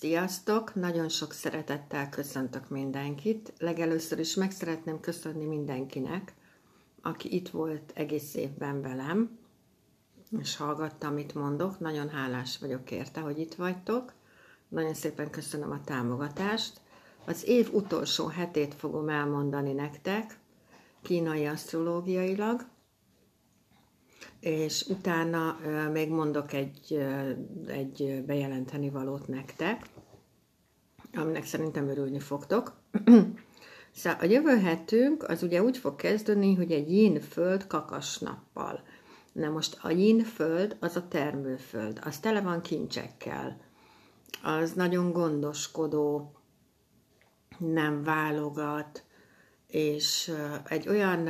Sziasztok! Nagyon sok szeretettel köszöntök mindenkit. Legelőször is meg szeretném köszönni mindenkinek, aki itt volt egész évben velem, és hallgatta, amit mondok. Nagyon hálás vagyok érte, hogy itt vagytok. Nagyon szépen köszönöm a támogatást. Az év utolsó hetét fogom elmondani nektek, kínai asztrológiailag, és utána még mondok egy, egy bejelenteni valót nektek, aminek szerintem örülni fogtok. Szóval a jövő hetünk az ugye úgy fog kezdeni, hogy egy yin föld kakas nappal. Na most a yin föld az a termőföld, az tele van kincsekkel, az nagyon gondoskodó, nem válogat, és egy olyan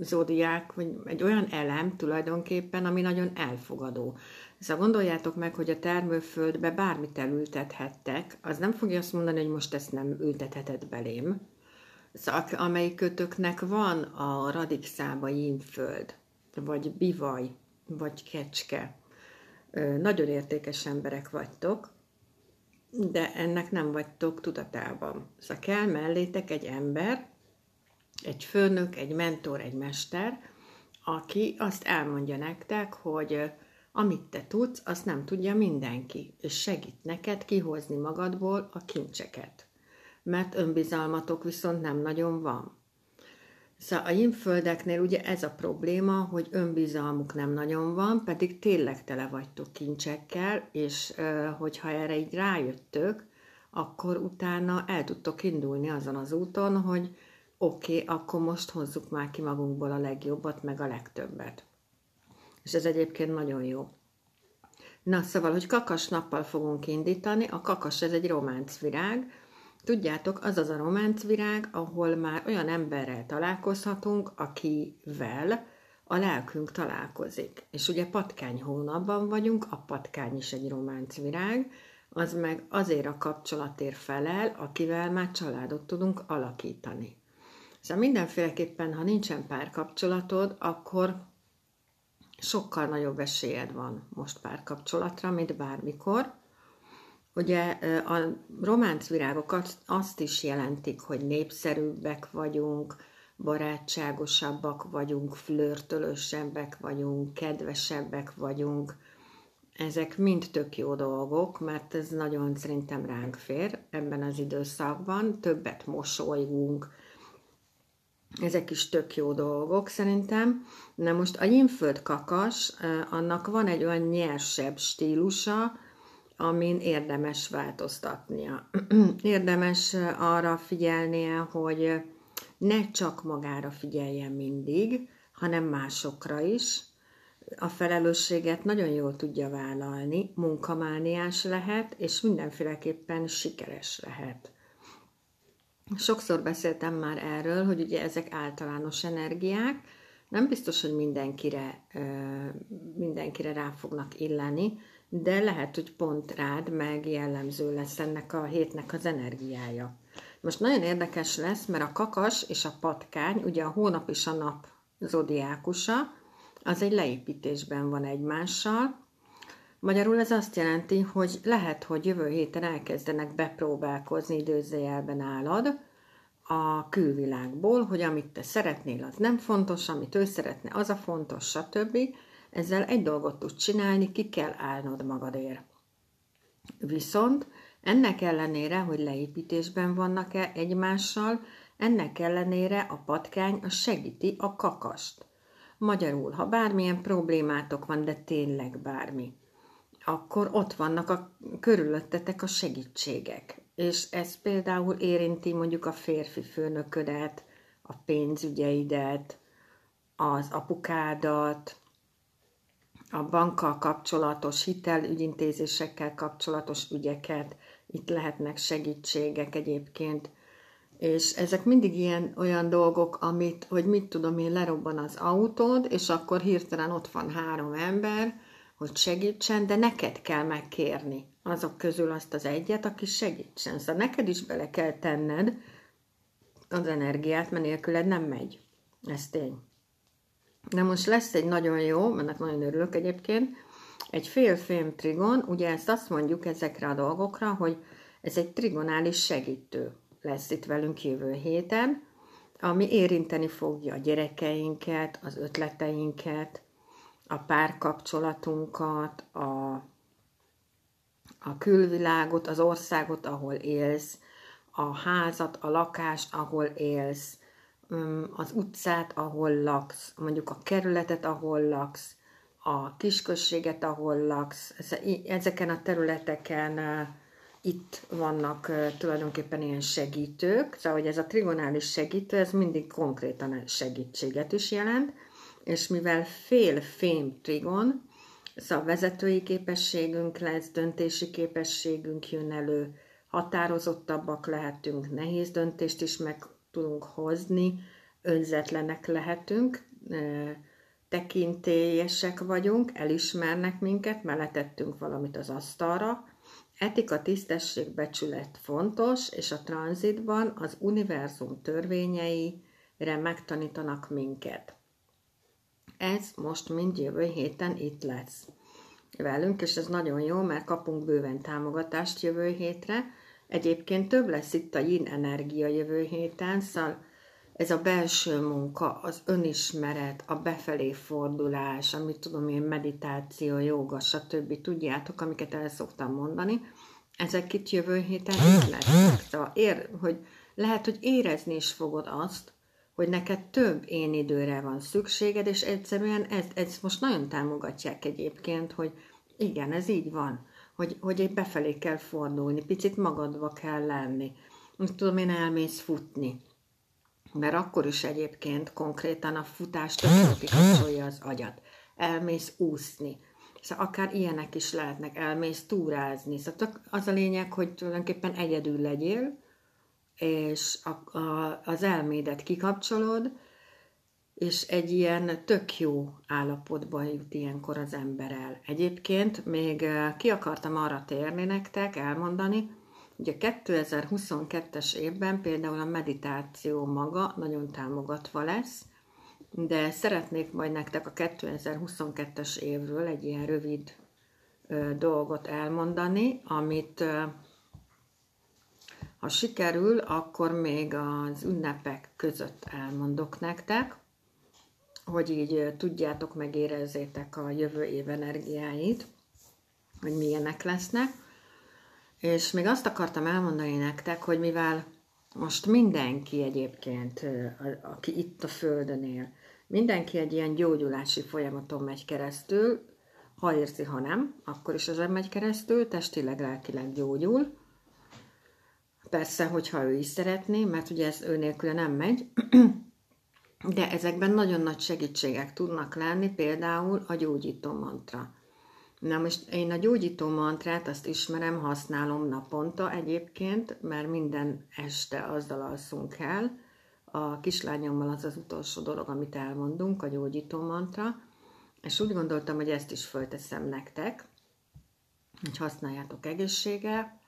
zódiák, vagy egy olyan elem tulajdonképpen, ami nagyon elfogadó. Szóval gondoljátok meg, hogy a termőföldbe bármit elültethettek, az nem fogja azt mondani, hogy most ezt nem ültetheted belém. Szóval amelyik kötöknek van a radixába föld, vagy bivaj, vagy kecske. Nagyon értékes emberek vagytok, de ennek nem vagytok tudatában. Szóval kell mellétek egy ember, egy főnök, egy mentor, egy mester, aki azt elmondja nektek, hogy amit te tudsz, azt nem tudja mindenki, és segít neked kihozni magadból a kincseket. Mert önbizalmatok viszont nem nagyon van. Szóval a inföldeknél ugye ez a probléma, hogy önbizalmuk nem nagyon van, pedig tényleg tele vagytok kincsekkel, és hogyha erre így rájöttök, akkor utána el tudtok indulni azon az úton, hogy oké, okay, akkor most hozzuk már ki magunkból a legjobbat, meg a legtöbbet. És ez egyébként nagyon jó. Na, szóval, hogy kakas nappal fogunk indítani, a kakas ez egy románcvirág, Tudjátok, az az a románcvirág, ahol már olyan emberrel találkozhatunk, akivel a lelkünk találkozik. És ugye patkány hónapban vagyunk, a patkány is egy románcvirág, az meg azért a kapcsolatért felel, akivel már családot tudunk alakítani. Szóval mindenféleképpen, ha nincsen párkapcsolatod, akkor sokkal nagyobb esélyed van most párkapcsolatra, mint bármikor. Ugye a románc virágokat azt is jelentik, hogy népszerűbbek vagyunk, barátságosabbak vagyunk, flörtölösebbek vagyunk, kedvesebbek vagyunk. Ezek mind tök jó dolgok, mert ez nagyon szerintem ránk fér ebben az időszakban. Többet mosolygunk, ezek is tök jó dolgok szerintem. Na most a nyimföld kakas, annak van egy olyan nyersebb stílusa, amin érdemes változtatnia. érdemes arra figyelnie, hogy ne csak magára figyeljen mindig, hanem másokra is. A felelősséget nagyon jól tudja vállalni, munkamániás lehet, és mindenféleképpen sikeres lehet. Sokszor beszéltem már erről, hogy ugye ezek általános energiák, nem biztos, hogy mindenkire, mindenkire rá fognak illeni, de lehet, hogy pont rád meg jellemző lesz ennek a hétnek az energiája. Most nagyon érdekes lesz, mert a kakas és a patkány, ugye a hónap és a nap zodiákusa, az egy leépítésben van egymással. Magyarul ez azt jelenti, hogy lehet, hogy jövő héten elkezdenek bepróbálkozni időzőjelben állad a külvilágból, hogy amit te szeretnél, az nem fontos, amit ő szeretne, az a fontos, stb. Ezzel egy dolgot tudsz csinálni, ki kell állnod magadért. Viszont ennek ellenére, hogy leépítésben vannak-e egymással, ennek ellenére a patkány a segíti a kakast. Magyarul, ha bármilyen problémátok van, de tényleg bármi, akkor ott vannak a körülöttetek a segítségek. És ez például érinti mondjuk a férfi főnöködet, a pénzügyeidet, az apukádat, a bankkal kapcsolatos hitelügyintézésekkel kapcsolatos ügyeket, itt lehetnek segítségek egyébként, és ezek mindig ilyen olyan dolgok, amit, hogy mit tudom én, lerobban az autód, és akkor hirtelen ott van három ember, hogy segítsen, de neked kell megkérni azok közül azt az egyet, aki segítsen. Szóval neked is bele kell tenned az energiát, mert nélküled nem megy. Ez tény. De most lesz egy nagyon jó, mert nagyon örülök egyébként, Egy félfém trigon, ugye ezt azt mondjuk ezekre a dolgokra, hogy ez egy trigonális segítő lesz itt velünk jövő héten, ami érinteni fogja a gyerekeinket, az ötleteinket, a párkapcsolatunkat, a, a külvilágot, az országot, ahol élsz, a házat, a lakást, ahol élsz, az utcát, ahol laksz, mondjuk a kerületet, ahol laksz, a kisközséget, ahol laksz. Ezeken a területeken itt vannak tulajdonképpen ilyen segítők, szóval hogy ez a trigonális segítő, ez mindig konkrétan segítséget is jelent, és mivel fél fém trigon, szóval vezetői képességünk lesz, döntési képességünk jön elő, határozottabbak lehetünk, nehéz döntést is meg tudunk hozni, önzetlenek lehetünk, tekintélyesek vagyunk, elismernek minket, meletettünk valamit az asztalra, Etika, tisztesség, becsület fontos, és a tranzitban az univerzum törvényeire megtanítanak minket. Ez most mind jövő héten itt lesz velünk, és ez nagyon jó, mert kapunk bőven támogatást jövő hétre. Egyébként több lesz itt a yin energia jövő héten, szóval ez a belső munka, az önismeret, a befelé fordulás, amit tudom én, meditáció, joga, stb. Tudjátok, amiket el szoktam mondani, ezek itt jövő héten itt lesznek. Szóval ér, hogy lehet, hogy érezni is fogod azt, hogy neked több én időre van szükséged, és egyszerűen ezt, ezt most nagyon támogatják egyébként, hogy igen, ez így van, hogy, hogy egy befelé kell fordulni, picit magadba kell lenni. Most tudom, én elmész futni, mert akkor is egyébként konkrétan a futás többször kikapcsolja az agyat. Elmész úszni. Szóval akár ilyenek is lehetnek, elmész túrázni. Szóval az a lényeg, hogy tulajdonképpen egyedül legyél, és a, a, az elmédet kikapcsolod, és egy ilyen tök jó állapotban jut ilyenkor az ember el. Egyébként még eh, ki akartam arra térni nektek, elmondani, Ugye 2022-es évben például a meditáció maga nagyon támogatva lesz, de szeretnék majd nektek a 2022-es évről egy ilyen rövid ö, dolgot elmondani, amit ö, ha sikerül, akkor még az ünnepek között elmondok nektek, hogy így tudjátok, megérezzétek a jövő év energiáit, hogy milyenek lesznek. És még azt akartam elmondani nektek, hogy mivel most mindenki egyébként, aki itt a Földön él, mindenki egy ilyen gyógyulási folyamaton megy keresztül, ha érzi, ha nem, akkor is ezen megy keresztül, testileg, lelkileg gyógyul. Persze, hogyha ő is szeretné, mert ugye ez ő nélkül nem megy, de ezekben nagyon nagy segítségek tudnak lenni, például a gyógyító mantra. Na most én a gyógyító mantrát azt ismerem, használom naponta egyébként, mert minden este azzal alszunk el. A kislányommal az az utolsó dolog, amit elmondunk, a gyógyító mantra, és úgy gondoltam, hogy ezt is fölteszem nektek, hogy használjátok egészséggel.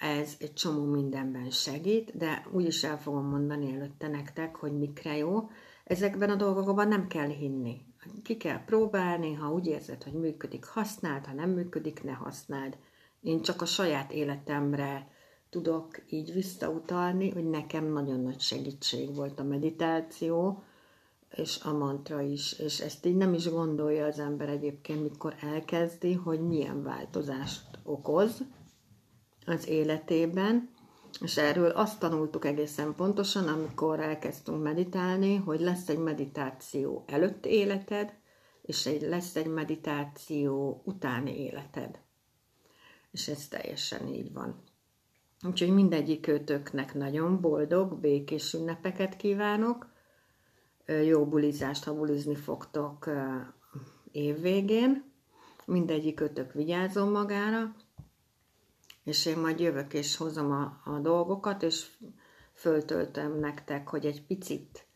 Ez egy csomó mindenben segít, de úgy is el fogom mondani előtte nektek, hogy mikre jó. Ezekben a dolgokban nem kell hinni ki kell próbálni, ha úgy érzed, hogy működik, használd, ha nem működik, ne használd. Én csak a saját életemre tudok így visszautalni, hogy nekem nagyon nagy segítség volt a meditáció, és a mantra is, és ezt így nem is gondolja az ember egyébként, mikor elkezdi, hogy milyen változást okoz az életében, és erről azt tanultuk egészen pontosan, amikor elkezdtünk meditálni, hogy lesz egy meditáció előtt életed, és egy, lesz egy meditáció utáni életed. És ez teljesen így van. Úgyhogy mindegyik őtöknek nagyon boldog, békés ünnepeket kívánok, jó bulizást, ha bulizni fogtok évvégén. Mindegyik ötök vigyázzon magára, és én majd jövök és hozom a, a dolgokat, és föltöltöm nektek, hogy egy picit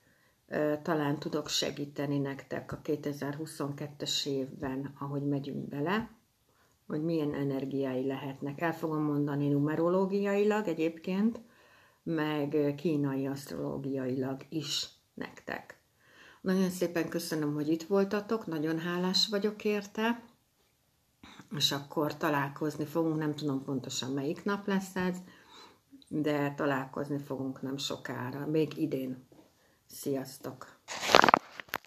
e, talán tudok segíteni nektek a 2022-es évben, ahogy megyünk bele, hogy milyen energiái lehetnek. El fogom mondani numerológiailag egyébként, meg kínai asztrológiailag is nektek. Nagyon szépen köszönöm, hogy itt voltatok, nagyon hálás vagyok érte, és akkor találkozni fogunk, nem tudom pontosan melyik nap lesz ez, de találkozni fogunk nem sokára, még idén. Sziasztok!